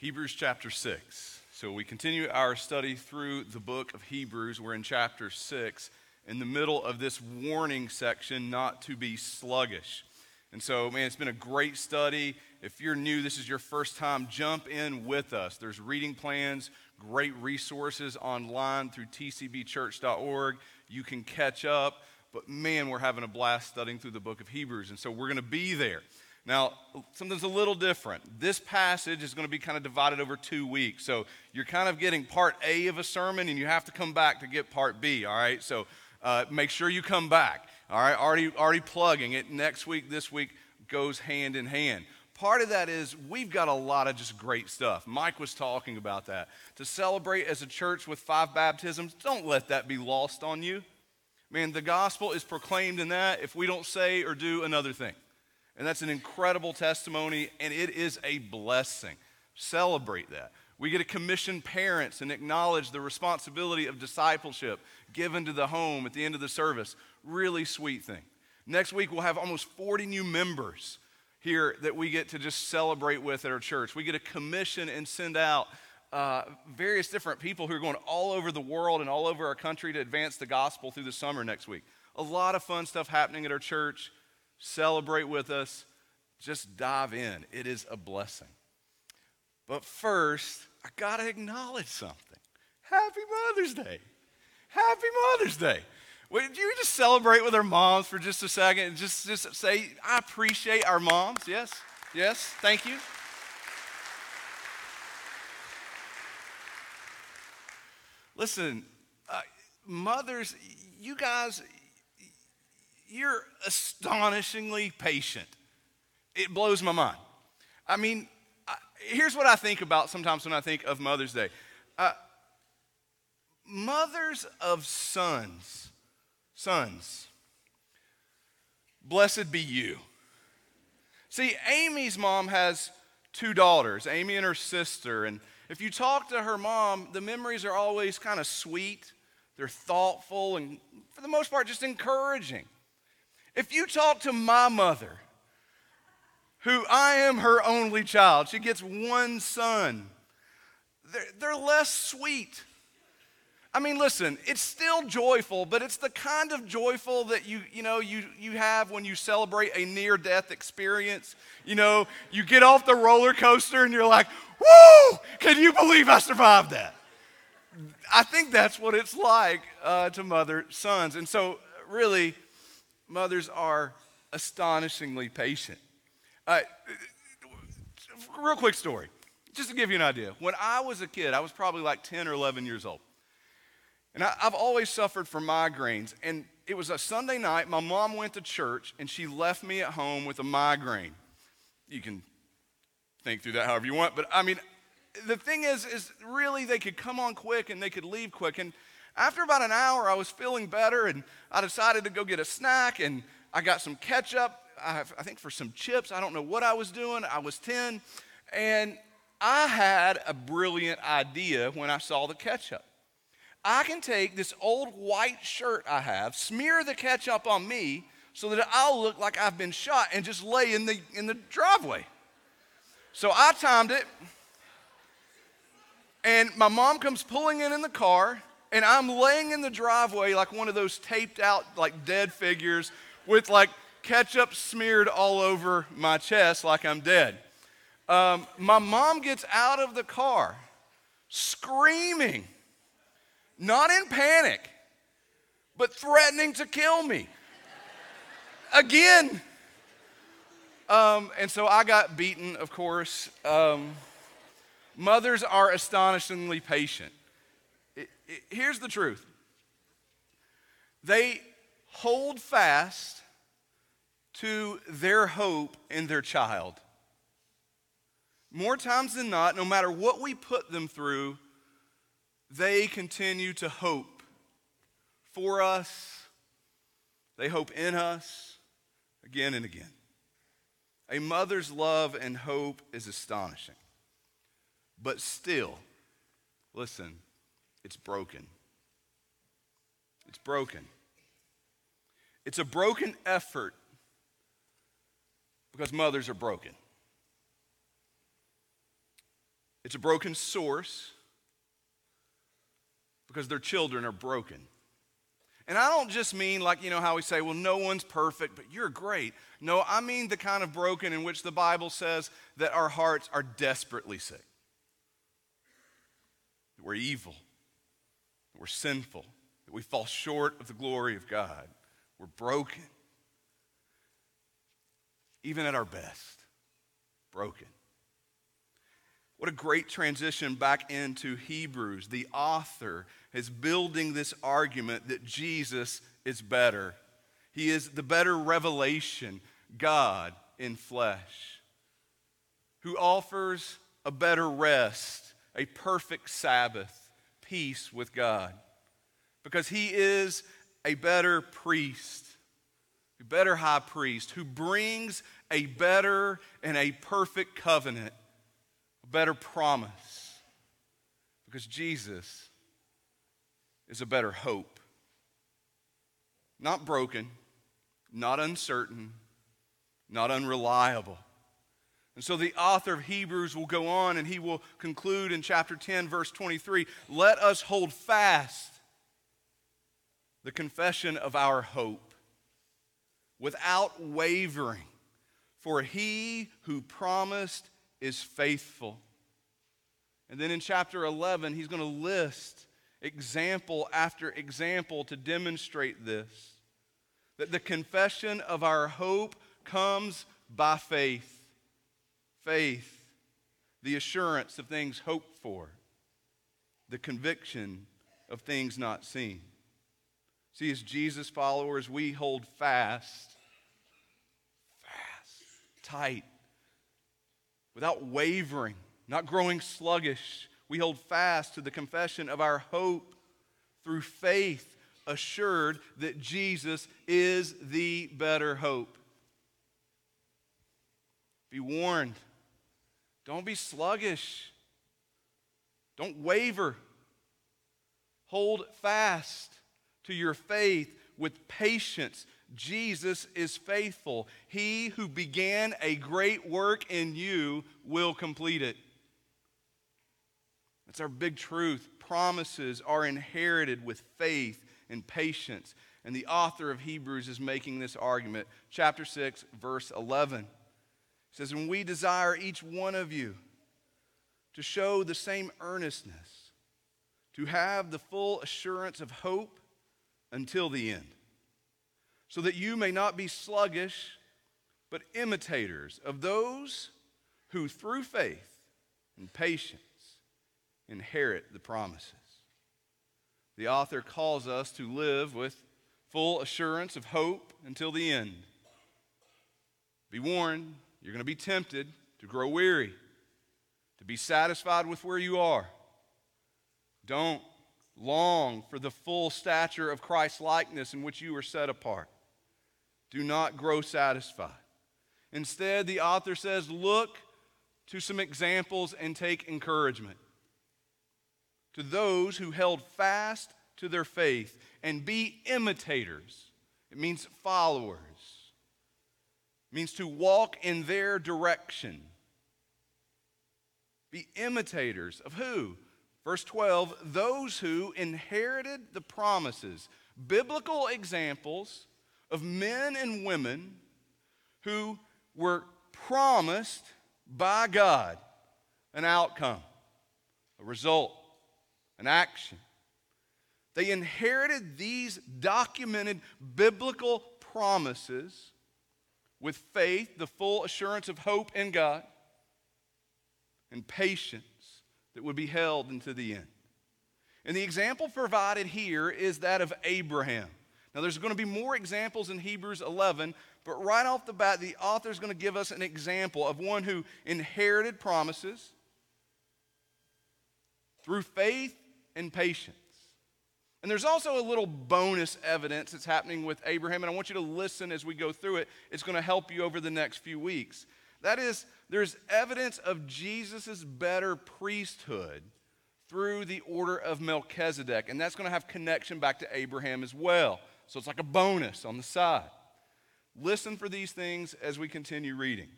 Hebrews chapter 6. So we continue our study through the book of Hebrews. We're in chapter 6, in the middle of this warning section not to be sluggish. And so, man, it's been a great study. If you're new, this is your first time, jump in with us. There's reading plans, great resources online through tcbchurch.org. You can catch up. But man, we're having a blast studying through the book of Hebrews. And so we're going to be there. Now, something's a little different. This passage is going to be kind of divided over two weeks. So you're kind of getting part A of a sermon, and you have to come back to get part B, all right? So uh, make sure you come back, all right? Already, already plugging it. Next week, this week goes hand in hand. Part of that is we've got a lot of just great stuff. Mike was talking about that. To celebrate as a church with five baptisms, don't let that be lost on you. Man, the gospel is proclaimed in that if we don't say or do another thing. And that's an incredible testimony, and it is a blessing. Celebrate that. We get to commission parents and acknowledge the responsibility of discipleship given to the home at the end of the service. Really sweet thing. Next week, we'll have almost 40 new members here that we get to just celebrate with at our church. We get to commission and send out uh, various different people who are going all over the world and all over our country to advance the gospel through the summer next week. A lot of fun stuff happening at our church celebrate with us, just dive in. It is a blessing. But first, I got to acknowledge something. Happy Mother's Day. Happy Mother's Day. Would you just celebrate with our moms for just a second and just, just say, I appreciate our moms? Yes? Yes? Thank you. Listen, uh, mothers, you guys, you're astonishingly patient. It blows my mind. I mean, here's what I think about sometimes when I think of Mother's Day. Uh, mothers of sons, sons, blessed be you. See, Amy's mom has two daughters, Amy and her sister. And if you talk to her mom, the memories are always kind of sweet, they're thoughtful, and for the most part, just encouraging. If you talk to my mother, who I am her only child, she gets one son, they're, they're less sweet. I mean, listen, it's still joyful, but it's the kind of joyful that you, you know, you, you have when you celebrate a near death experience. You know, you get off the roller coaster and you're like, woo, can you believe I survived that? I think that's what it's like uh, to mother sons. And so, really, mothers are astonishingly patient. Uh, real quick story, just to give you an idea. When I was a kid, I was probably like 10 or 11 years old. And I, have always suffered from migraines. And it was a Sunday night. My mom went to church and she left me at home with a migraine. You can think through that however you want. But I mean, the thing is, is really they could come on quick and they could leave quick. And after about an hour, I was feeling better and I decided to go get a snack and I got some ketchup, I, think for some chips. I don't know what I was doing. I was 10 and I had a brilliant idea when I saw the ketchup. I can take this old white shirt I have, smear the ketchup on me so that I'll look like I've been shot and just lay in the, in the driveway. So I timed it, and my mom comes pulling in in the car, and I'm laying in the driveway like one of those taped out, like dead figures with like ketchup smeared all over my chest like I'm dead. Um, my mom gets out of the car screaming, not in panic, but threatening to kill me. Again. Um, and so I got beaten, of course. Um, mothers are astonishingly patient here's the truth they hold fast to their hope in their child. More times than not, no matter what we put them through, they continue to hope for us. They hope in us again and again. A mother's love and hope is astonishing. But still, listen, it's broken. It's broken. It's a broken effort because mothers are broken. It's a broken source because their children are broken. And I don't just mean like, you know, how we say, well, no one's perfect, but you're great. No, I mean the kind of broken in which the Bible says that our hearts are desperately sick. We're evil, we're sinful, that we fall short of the glory of God. We're broken. Even at our best, broken. What a great transition back into Hebrews. The author is building this argument that Jesus is better. He is the better revelation, God in flesh, who offers a better rest, a perfect Sabbath, peace with God. Because he is a better priest, a better high priest, who brings a better and a perfect covenant a better promise because Jesus is a better hope. Not broken, not uncertain, not unreliable. And so the author of Hebrews will go on and he will conclude in chapter 10, verse 23 let us hold fast the confession of our hope without wavering, for he who promised is faithful. And then in chapter 11, he's going to list example after example to demonstrate this that the confession of our hope comes by faith. Faith, the assurance of things hoped for, the conviction of things not seen. See, as Jesus followers, we hold fast, fast, tight without wavering, not growing sluggish. We hold fast to the confession of our hope through faith, assured that Jesus is the better hope. Be warned. Don't be sluggish. Don't waver. Hold fast to your faith with patience Jesus is faithful. He who began a great work in you will complete it. That's our big truth. Promises are inherited with faith and patience. And the author of Hebrews is making this argument. Chapter 6, verse 11 says, And we desire each one of you to show the same earnestness, to have the full assurance of hope until the end so that you may not be sluggish, but imitators of those who through faith and patience inherit the promises. The author calls us to live with full assurance of hope until the end. Be warned, you're going to be tempted to grow weary, to be satisfied with where you are. Don't long for the full stature of Christ's likeness in which you are set apart. Do not grow satisfied. Instead, the author says, look to some examples and take encouragement. To those who held fast to their faith and be imitators. It means followers. Means to walk in their direction. Be imitators of who? Verse 12, those who inherited the promises. Biblical examples of men and women who were promised by God an outcome, a result, an action. They inherited these documented biblical promises with faith, the full assurance of hope in God, and patience that would be held into the end. And the example provided here is that of Abraham. Now, there's going to be more examples in Hebrews 11, but right off the bat, the author is going to give us an example of one who inherited promises through faith and patience. And there's also a little bonus evidence that's happening with Abraham, and I want you to listen as we go through it. It's going to help you over the next few weeks. That is, there's evidence of Jesus' better priesthood through the order of Melchizedek, and that's going to have connection back to Abraham as well. So it's like a bonus on the side. Listen for these things as we continue reading.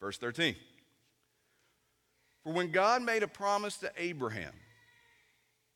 Verse 13. For when God made a promise to Abraham,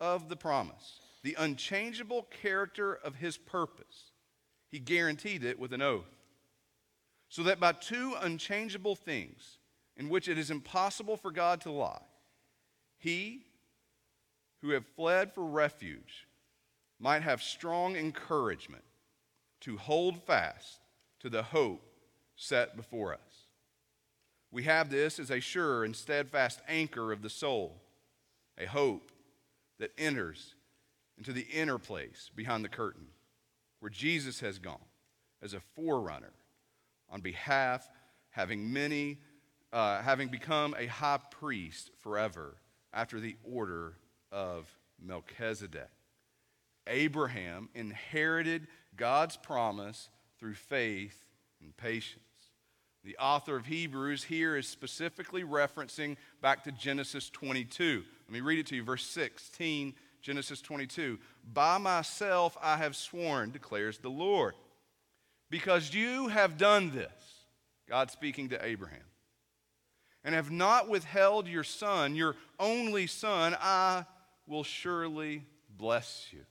of the promise the unchangeable character of his purpose, he guaranteed it with an oath. So that by two unchangeable things, in which it is impossible for God to lie, he who have fled for refuge might have strong encouragement to hold fast to the hope set before us. We have this as a sure and steadfast anchor of the soul, a hope that enters into the inner place behind the curtain, where Jesus has gone as a forerunner on behalf, having many, uh, having become a high priest forever after the order of Melchizedek. Abraham inherited God's promise through faith and patience. The author of Hebrews here is specifically referencing back to Genesis 22. Let me read it to you, verse 16, Genesis 22. By myself I have sworn, declares the Lord, because you have done this, God speaking to Abraham, and have not withheld your son, your only son, I will surely bless you.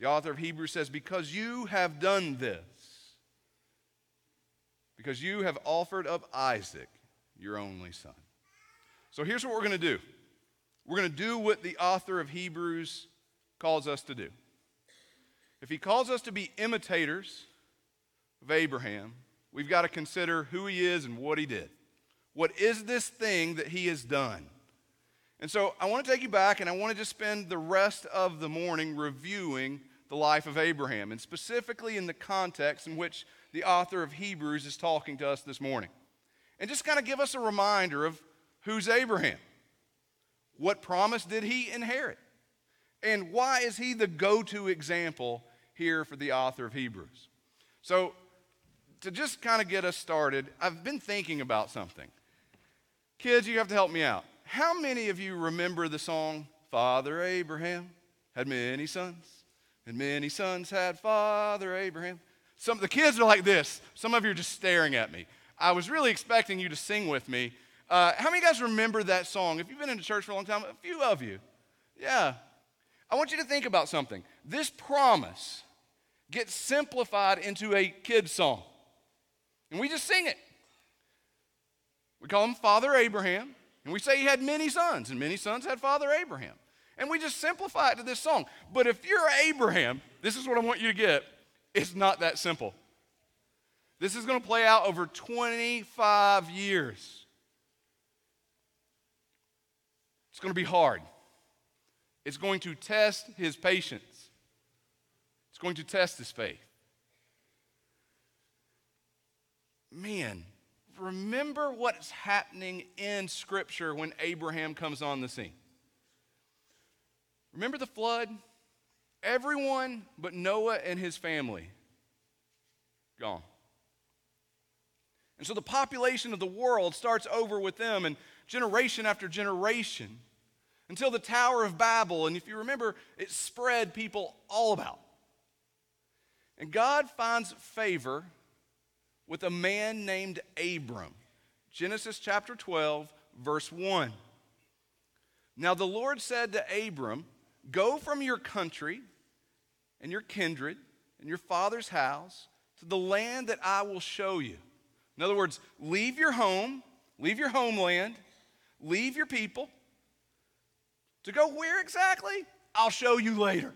The author of Hebrews says, Because you have done this, because you have offered up Isaac, your only son. So here's what we're going to do we're going to do what the author of Hebrews calls us to do. If he calls us to be imitators of Abraham, we've got to consider who he is and what he did. What is this thing that he has done? And so I want to take you back and I want to just spend the rest of the morning reviewing the life of Abraham, and specifically in the context in which the author of Hebrews is talking to us this morning. And just kind of give us a reminder of who's Abraham? What promise did he inherit? And why is he the go to example here for the author of Hebrews? So, to just kind of get us started, I've been thinking about something. Kids, you have to help me out. How many of you remember the song, Father Abraham had many sons, and many sons had Father Abraham? Some of the kids are like this. Some of you are just staring at me. I was really expecting you to sing with me. Uh, how many of you guys remember that song? If you've been in church for a long time, a few of you. Yeah. I want you to think about something. This promise gets simplified into a kid's song, and we just sing it. We call him Father Abraham, and we say he had many sons, and many sons had Father Abraham. And we just simplify it to this song. But if you're Abraham, this is what I want you to get it's not that simple. This is going to play out over 25 years. It's going to be hard. It's going to test his patience, it's going to test his faith. Man, remember what's happening in Scripture when Abraham comes on the scene. Remember the flood? Everyone but Noah and his family gone. And so the population of the world starts over with them, and generation after generation, until the Tower of Babel. And if you remember, it spread people all about. And God finds favor with a man named Abram. Genesis chapter 12, verse 1. Now the Lord said to Abram, Go from your country and your kindred and your father's house to the land that I will show you. In other words, leave your home, leave your homeland, leave your people. To go where exactly? I'll show you later.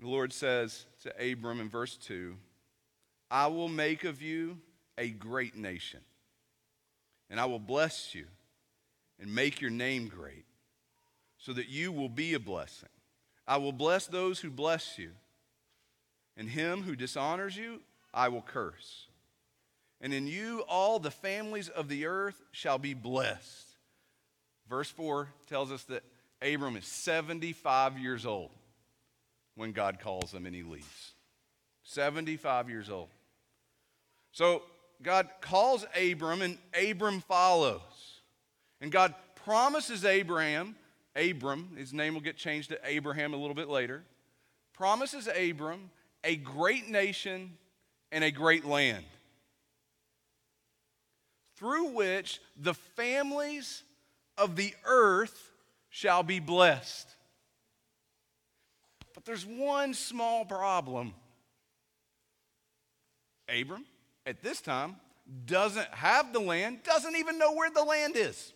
The Lord says to Abram in verse 2 I will make of you a great nation, and I will bless you and make your name great so that you will be a blessing. I will bless those who bless you, and him who dishonors you, I will curse. And in you all the families of the earth shall be blessed. Verse 4 tells us that Abram is 75 years old when God calls him and he leaves. 75 years old. So God calls Abram and Abram follows. And God promises Abraham, Abram, his name will get changed to Abraham a little bit later, promises Abram a great nation and a great land through which the families of the earth shall be blessed. But there's one small problem. Abram, at this time, doesn't have the land, doesn't even know where the land is.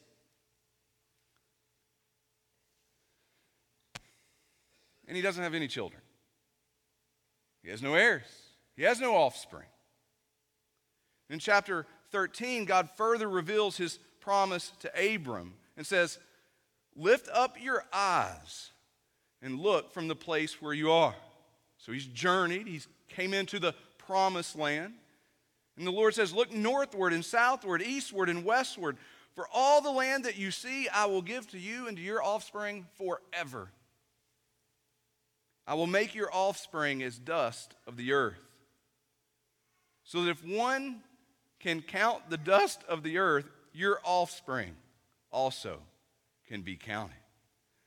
And he doesn't have any children. He has no heirs. He has no offspring. In chapter 13, God further reveals his promise to Abram and says, Lift up your eyes and look from the place where you are. So he's journeyed, he's came into the promised land. And the Lord says, Look northward and southward, eastward and westward. For all the land that you see, I will give to you and to your offspring forever. I will make your offspring as dust of the earth. So that if one can count the dust of the earth, your offspring also can be counted.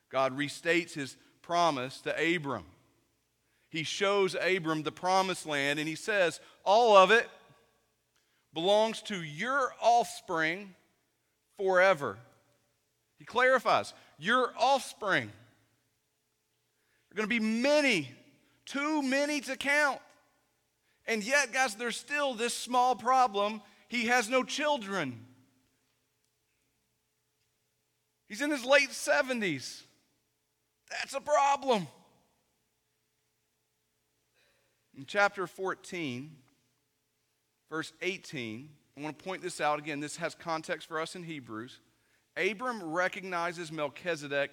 God restates his promise to Abram. He shows Abram the promised land and he says, All of it belongs to your offspring forever. He clarifies, Your offspring. Are going to be many, too many to count. And yet, guys, there's still this small problem. He has no children. He's in his late 70s. That's a problem. In chapter 14, verse 18, I want to point this out again. This has context for us in Hebrews. Abram recognizes Melchizedek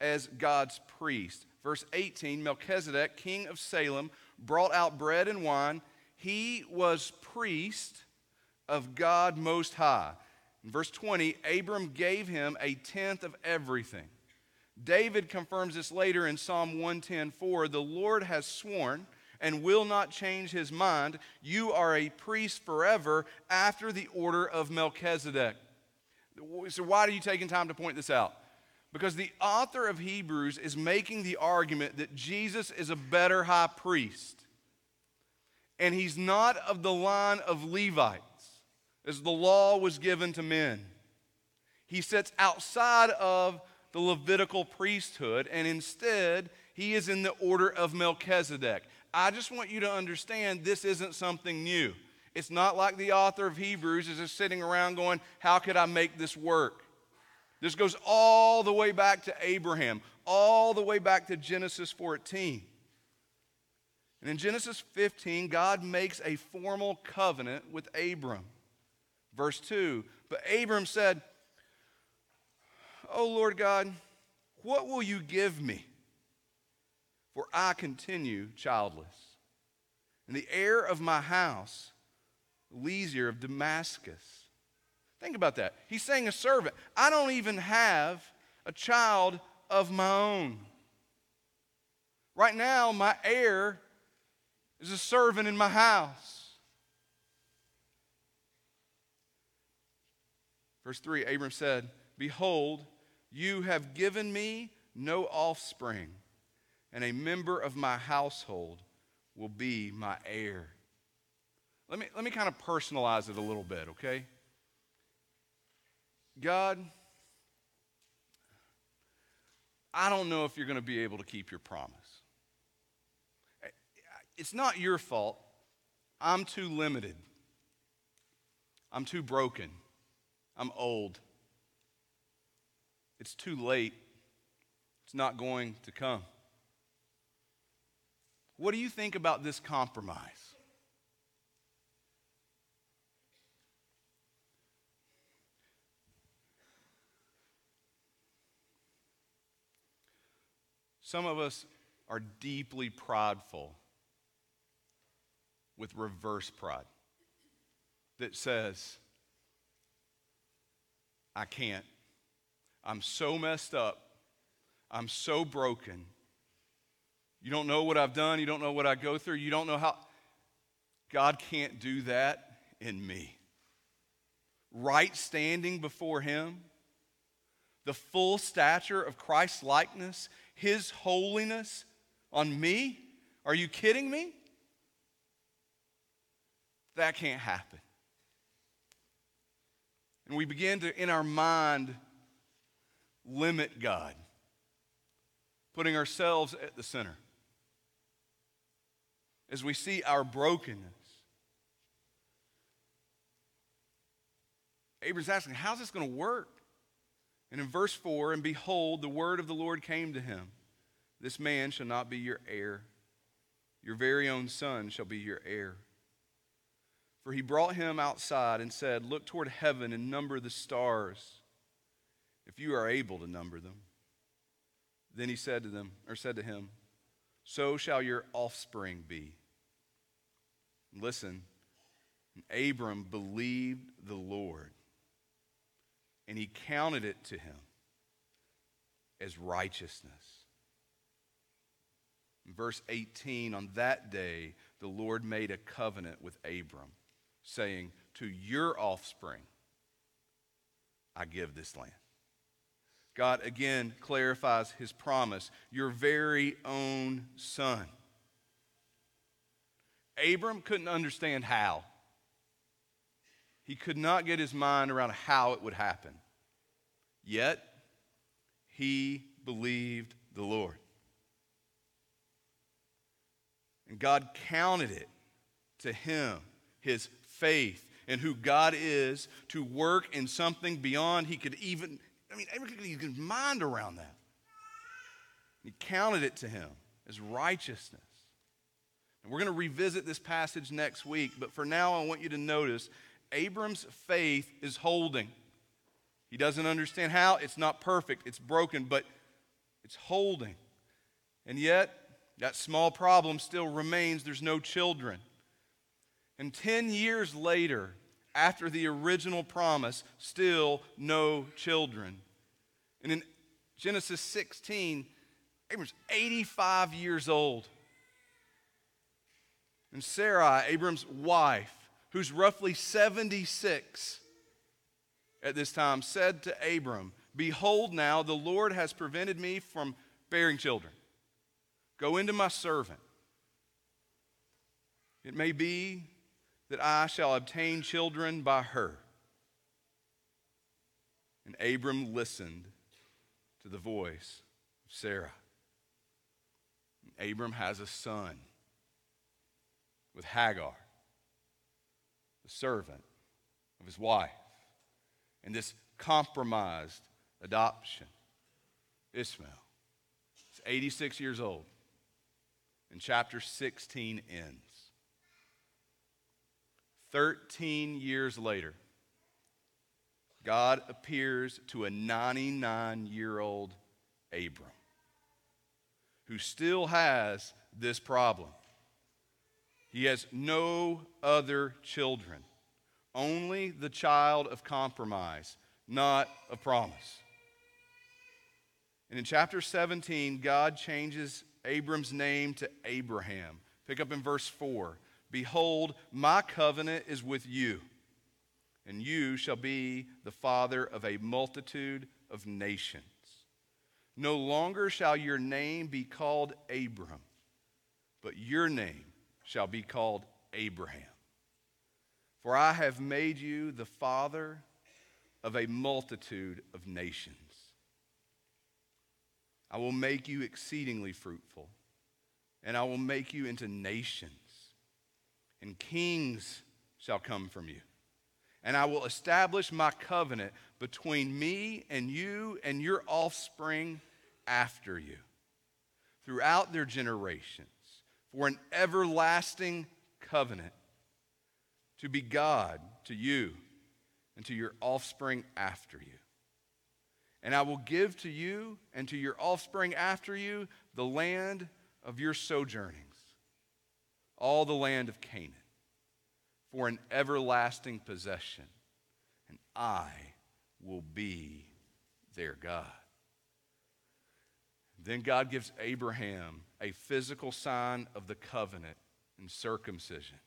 as God's priest. Verse 18 Melchizedek, king of Salem, brought out bread and wine. He was priest of God Most High. In verse 20, Abram gave him a tenth of everything. David confirms this later in Psalm 110:4. The Lord has sworn and will not change his mind. You are a priest forever after the order of Melchizedek. So, why are you taking time to point this out? Because the author of Hebrews is making the argument that Jesus is a better high priest. And he's not of the line of Levites, as the law was given to men. He sits outside of the Levitical priesthood, and instead, he is in the order of Melchizedek. I just want you to understand this isn't something new. It's not like the author of Hebrews is just sitting around going, How could I make this work? This goes all the way back to Abraham, all the way back to Genesis 14. And in Genesis 15, God makes a formal covenant with Abram. Verse 2 But Abram said, Oh Lord God, what will you give me? For I continue childless. And the heir of my house, Eliezer of Damascus. Think about that. He's saying a servant. I don't even have a child of my own. Right now, my heir is a servant in my house. Verse 3 Abram said, Behold, you have given me no offspring, and a member of my household will be my heir. Let me, let me kind of personalize it a little bit, okay? God, I don't know if you're going to be able to keep your promise. It's not your fault. I'm too limited. I'm too broken. I'm old. It's too late. It's not going to come. What do you think about this compromise? Some of us are deeply prideful with reverse pride. that says, I can't. I'm so messed up. I'm so broken. You don't know what I've done. You don't know what I go through. You don't know how. God can't do that in me. Right standing before Him, the full stature of Christ's likeness, His holiness on me. Are you kidding me? That can't happen. And we begin to, in our mind, limit God, putting ourselves at the center. As we see our brokenness, Abram's asking, How's this going to work? And in verse 4, and behold, the word of the Lord came to him This man shall not be your heir, your very own son shall be your heir. For he brought him outside and said, Look toward heaven and number the stars, if you are able to number them. Then he said to them, or said to him, So shall your offspring be. Listen, Abram believed the Lord, and he counted it to him as righteousness. In verse 18, on that day, the Lord made a covenant with Abram saying, To your offspring I give this land. God again clarifies his promise your very own son. Abram couldn't understand how. He could not get his mind around how it would happen. Yet, he believed the Lord. And God counted it to him, his faith in who God is to work in something beyond he could even, I mean, he could mind around that. He counted it to him as righteousness. And we're going to revisit this passage next week, but for now, I want you to notice Abram's faith is holding. He doesn't understand how, it's not perfect, it's broken, but it's holding. And yet, that small problem still remains there's no children. And 10 years later, after the original promise, still no children. And in Genesis 16, Abram's 85 years old. And Sarai, Abram's wife, who's roughly 76 at this time, said to Abram, Behold, now the Lord has prevented me from bearing children. Go into my servant. It may be that I shall obtain children by her. And Abram listened to the voice of Sarah. And Abram has a son with Hagar, the servant of his wife. And this compromised adoption, Ishmael, is 86 years old. And chapter 16 ends. 13 years later, God appears to a 99 year old Abram who still has this problem. He has no other children, only the child of compromise, not a promise. And in chapter 17, God changes Abram's name to Abraham. Pick up in verse 4. Behold, my covenant is with you, and you shall be the father of a multitude of nations. No longer shall your name be called Abram, but your name shall be called Abraham. For I have made you the father of a multitude of nations. I will make you exceedingly fruitful, and I will make you into nations and kings shall come from you. And I will establish my covenant between me and you and your offspring after you throughout their generations for an everlasting covenant to be God to you and to your offspring after you. And I will give to you and to your offspring after you the land of your sojournings, all the land of Canaan, for an everlasting possession, and I will be their God. Then God gives Abraham a physical sign of the covenant and circumcision.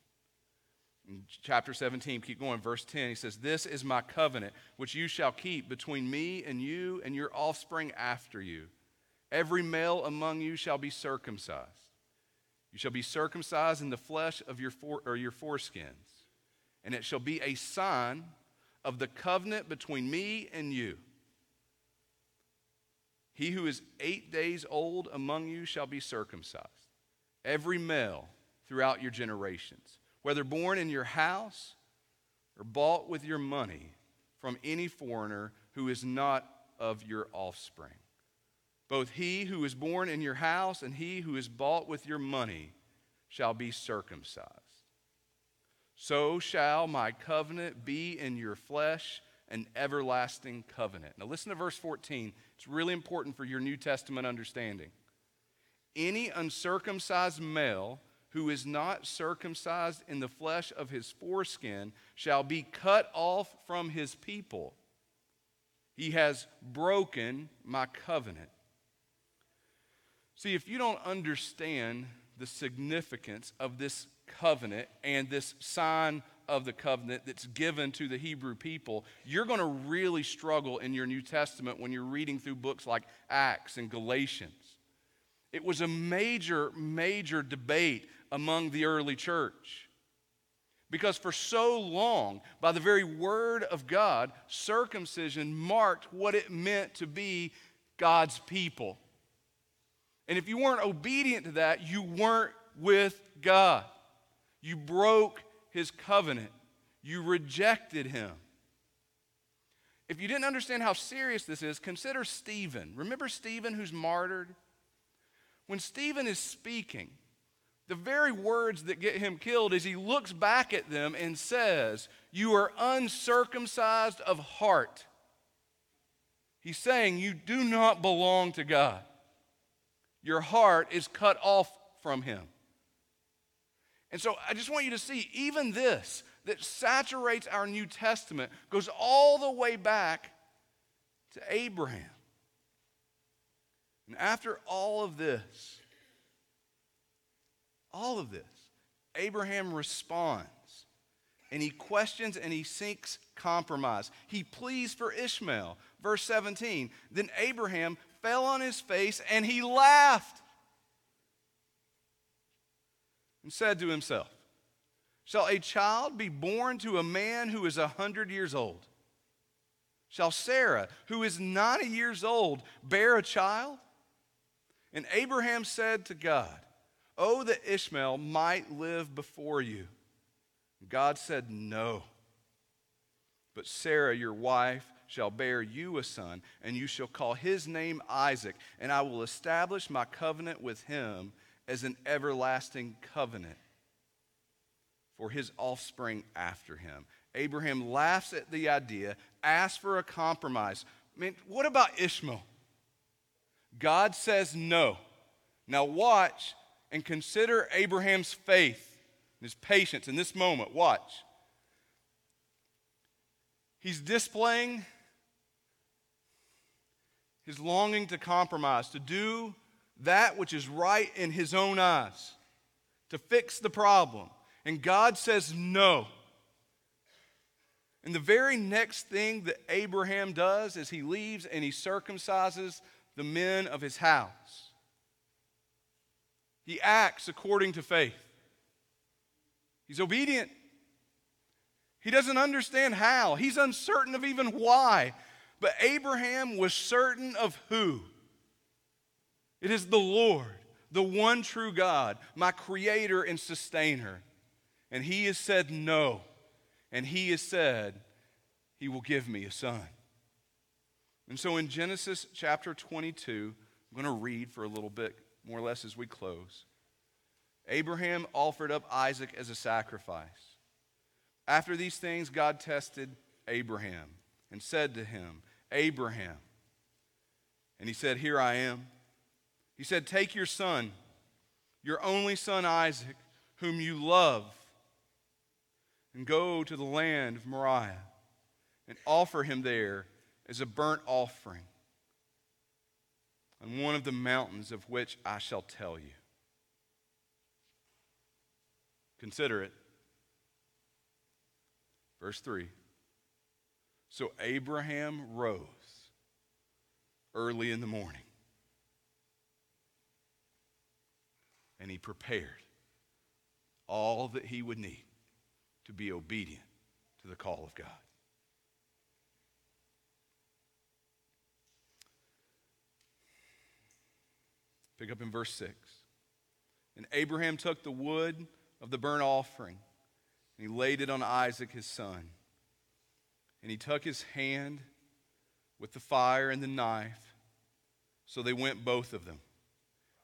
In chapter 17, keep going, verse 10, he says, This is my covenant, which you shall keep between me and you and your offspring after you. Every male among you shall be circumcised. You shall be circumcised in the flesh of your, fore, or your foreskins, and it shall be a sign of the covenant between me and you. He who is eight days old among you shall be circumcised, every male throughout your generations, whether born in your house or bought with your money from any foreigner who is not of your offspring. Both he who is born in your house and he who is bought with your money shall be circumcised. So shall my covenant be in your flesh, an everlasting covenant. Now, listen to verse 14. It's really important for your New Testament understanding. Any uncircumcised male who is not circumcised in the flesh of his foreskin shall be cut off from his people. He has broken my covenant. See, if you don't understand the significance of this covenant and this sign of the covenant that's given to the Hebrew people, you're going to really struggle in your New Testament when you're reading through books like Acts and Galatians. It was a major, major debate among the early church. Because for so long, by the very word of God, circumcision marked what it meant to be God's people. And if you weren't obedient to that, you weren't with God. You broke his covenant, you rejected him. If you didn't understand how serious this is, consider Stephen. Remember Stephen who's martyred? When Stephen is speaking, the very words that get him killed is he looks back at them and says, You are uncircumcised of heart. He's saying, You do not belong to God your heart is cut off from Him. And so I just want you to see, even this that saturates our New Testament goes all the way back to Abraham. And after all of this, all of this, Abraham responds and he questions and he seeks compromise. He pleads for Ishmael. Verse 17 Then Abraham fell on his face and he laughed and said to himself, Shall a child be born to a man who is a hundred years old? Shall Sarah, who is ninety years old, bear a child? And Abraham said to God, Oh, that Ishmael might live before you. God said, No. But Sarah, your wife, shall bear you a son, and you shall call his name Isaac, and I will establish my covenant with him as an everlasting covenant for his offspring after him. Abraham laughs at the idea, asks for a compromise. I mean, what about Ishmael? God says no. Now, watch and consider Abraham's faith, and his patience in this moment. Watch. He's displaying his longing to compromise, to do that which is right in his own eyes, to fix the problem. And God says no. And the very next thing that Abraham does is he leaves and he circumcises the men of his house. He acts according to faith. He's obedient. He doesn't understand how. He's uncertain of even why. But Abraham was certain of who? It is the Lord, the one true God, my creator and sustainer. And he has said no. And he has said, He will give me a son. And so in Genesis chapter 22, I'm going to read for a little bit, more or less as we close. Abraham offered up Isaac as a sacrifice. After these things, God tested Abraham and said to him, Abraham. And he said, Here I am. He said, Take your son, your only son Isaac, whom you love, and go to the land of Moriah and offer him there as a burnt offering on one of the mountains of which I shall tell you. Consider it. Verse 3. So Abraham rose early in the morning and he prepared all that he would need to be obedient to the call of God. Pick up in verse 6. And Abraham took the wood of the burnt offering, and he laid it on Isaac his son. And he took his hand with the fire and the knife. So they went both of them.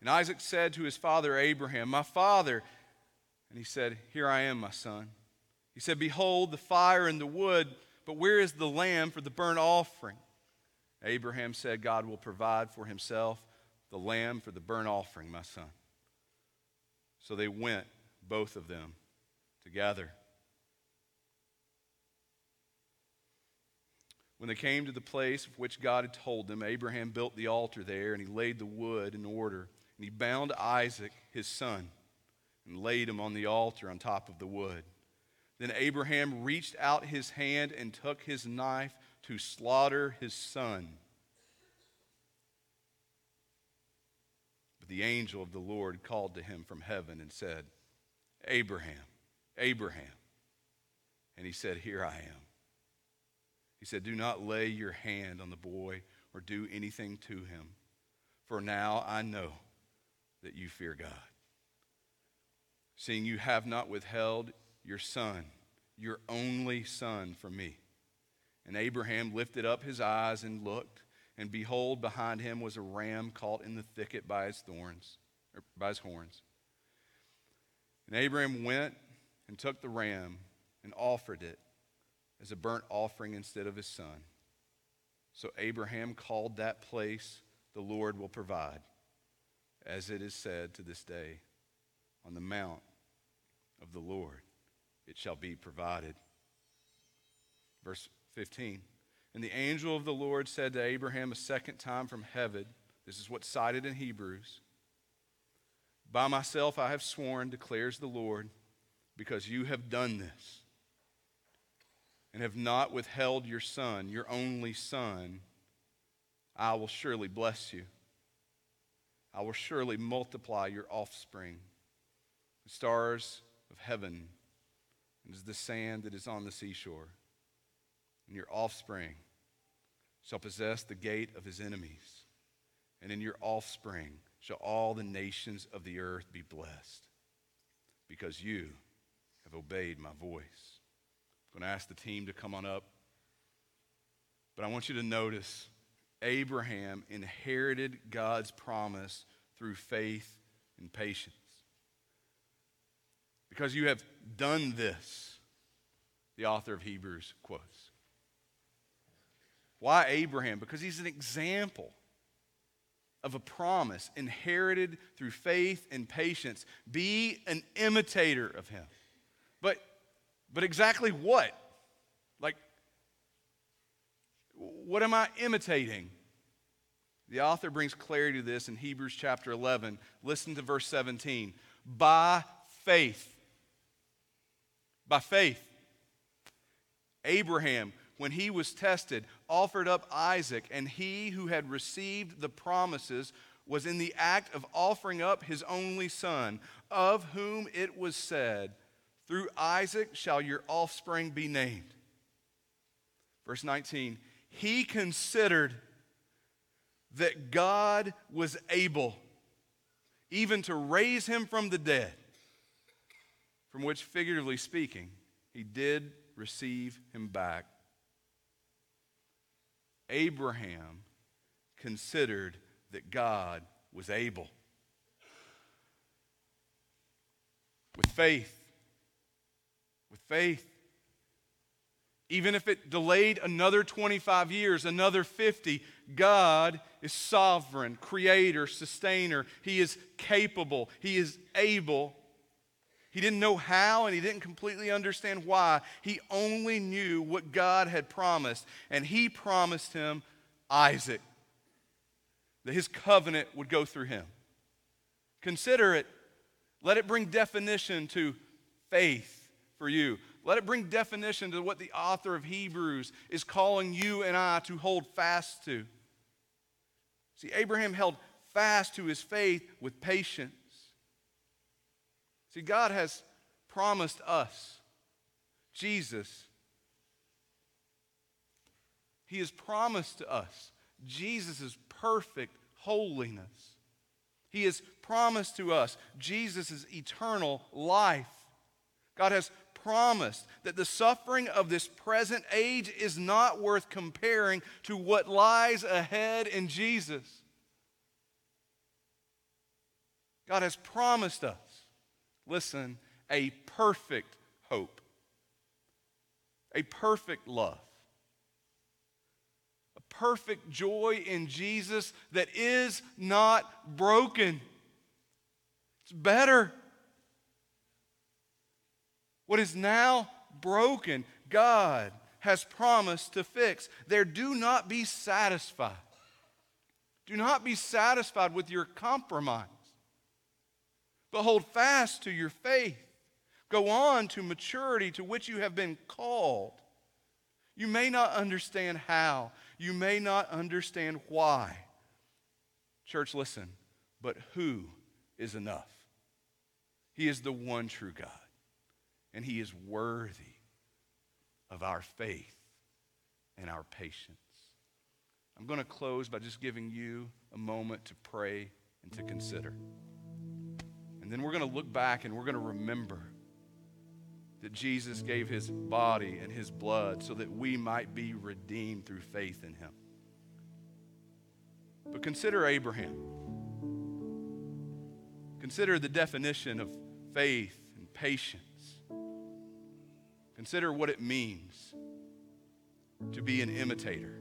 And Isaac said to his father Abraham, My father. And he said, Here I am, my son. He said, Behold, the fire and the wood, but where is the lamb for the burnt offering? Abraham said, God will provide for himself the lamb for the burnt offering, my son. So they went, both of them, together. When they came to the place of which God had told them, Abraham built the altar there, and he laid the wood in order. And he bound Isaac, his son, and laid him on the altar on top of the wood. Then Abraham reached out his hand and took his knife to slaughter his son. But the angel of the Lord called to him from heaven and said, Abraham, Abraham. And he said, Here I am. He said, Do not lay your hand on the boy or do anything to him, for now I know that you fear God. Seeing you have not withheld your son, your only son, from me. And Abraham lifted up his eyes and looked, and behold, behind him was a ram caught in the thicket by his thorns, or by his horns. And Abraham went and took the ram and offered it as a burnt offering instead of his son. So Abraham called that place, The Lord will provide, as it is said to this day, On the mount of the Lord it shall be provided. Verse 15. And the angel of the Lord said to Abraham a second time from heaven, this is what's cited in Hebrews By myself I have sworn, declares the Lord, because you have done this and have not withheld your son, your only son, I will surely bless you. I will surely multiply your offspring. The stars of heaven and as the sand that is on the seashore. And your offspring shall possess the gate of his enemies. And in your offspring shall all the nations of the earth be blessed, because you have obeyed my voice. I'm going to ask the team to come on up. But I want you to notice Abraham inherited God's promise through faith and patience. Because you have done this, the author of Hebrews quotes. Why Abraham? Because he's an example of a promise inherited through faith and patience. Be an imitator of him. But but exactly what? Like, what am I imitating? The author brings clarity to this in Hebrews chapter 11. Listen to verse 17. By faith. By faith. Abraham, when he was tested, offered up Isaac, and he who had received the promises was in the act of offering up his only son, of whom it was said, through Isaac shall your offspring be named. Verse 19, he considered that God was able even to raise him from the dead, from which, figuratively speaking, he did receive him back. Abraham considered that God was able. With faith, with faith. Even if it delayed another 25 years, another 50, God is sovereign, creator, sustainer. He is capable, He is able. He didn't know how and he didn't completely understand why. He only knew what God had promised, and he promised him Isaac, that his covenant would go through him. Consider it. Let it bring definition to faith for you. Let it bring definition to what the author of Hebrews is calling you and I to hold fast to. See, Abraham held fast to his faith with patience. See, God has promised us Jesus. He has promised to us Jesus' perfect holiness. He has promised to us Jesus' eternal life. God has promised that the suffering of this present age is not worth comparing to what lies ahead in Jesus. God has promised us listen, a perfect hope, a perfect love, a perfect joy in Jesus that is not broken. It's better. What is now broken, God has promised to fix. There, do not be satisfied. Do not be satisfied with your compromise but hold fast to your faith. Go on to maturity to which you have been called. You may not understand how, you may not understand why. Church, listen, but who is enough? He is the one true God, and He is worthy of our faith and our patience. I'm going to close by just giving you a moment to pray and to consider. And then we're going to look back and we're going to remember that Jesus gave his body and his blood so that we might be redeemed through faith in him. But consider Abraham. Consider the definition of faith and patience. Consider what it means to be an imitator.